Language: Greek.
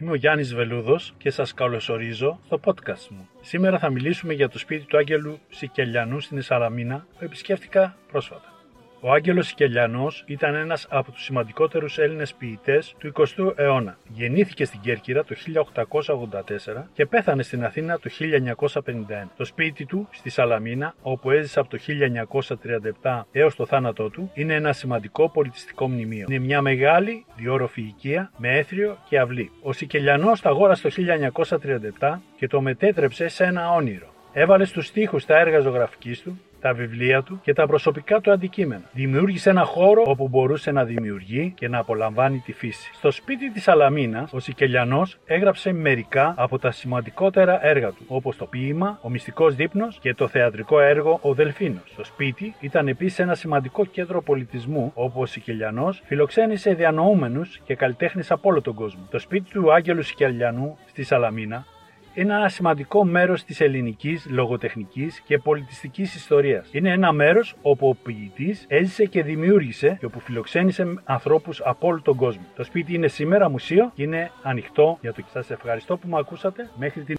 Είμαι ο Γιάννης Βελούδος και σας καλωσορίζω στο podcast μου. Σήμερα θα μιλήσουμε για το σπίτι του Άγγελου Σικελιανού στην Ισαραμίνα που επισκέφτηκα πρόσφατα. Ο Άγγελος Σικελιανός ήταν ένας από τους σημαντικότερους Έλληνες ποιητές του 20ου αιώνα. Γεννήθηκε στην Κέρκυρα το 1884 και πέθανε στην Αθήνα το 1951. Το σπίτι του στη Σαλαμίνα, όπου έζησε από το 1937 έως το θάνατό του, είναι ένα σημαντικό πολιτιστικό μνημείο. Είναι μια μεγάλη διόροφη οικία με έθριο και αυλή. Ο Σικελιανός τα αγόρασε το 1937 και το μετέτρεψε σε ένα όνειρο. Έβαλε στους στίχους τα έργα ζωγραφικής του τα βιβλία του και τα προσωπικά του αντικείμενα. Δημιούργησε ένα χώρο όπου μπορούσε να δημιουργεί και να απολαμβάνει τη φύση. Στο σπίτι της Αλαμίνα, ο Σικελιανός έγραψε μερικά από τα σημαντικότερα έργα του, όπως το ποίημα, ο μυστικός δείπνος και το θεατρικό έργο Ο Δελφίνος. Το σπίτι ήταν επίσης ένα σημαντικό κέντρο πολιτισμού, όπου ο Σικελιανός φιλοξένησε διανοούμενους και καλλιτέχνες από όλο τον κόσμο. Το σπίτι του Άγγελου Σικελιανού στη Σαλαμίνα είναι ένα σημαντικό μέρος της ελληνικής λογοτεχνικής και πολιτιστικής ιστορίας. Είναι ένα μέρος όπου ο ποιητής έζησε και δημιούργησε και όπου φιλοξένησε ανθρώπους από όλο τον κόσμο. Το σπίτι είναι σήμερα μουσείο και είναι ανοιχτό για το. Σας ευχαριστώ που με ακούσατε. Μέχρι την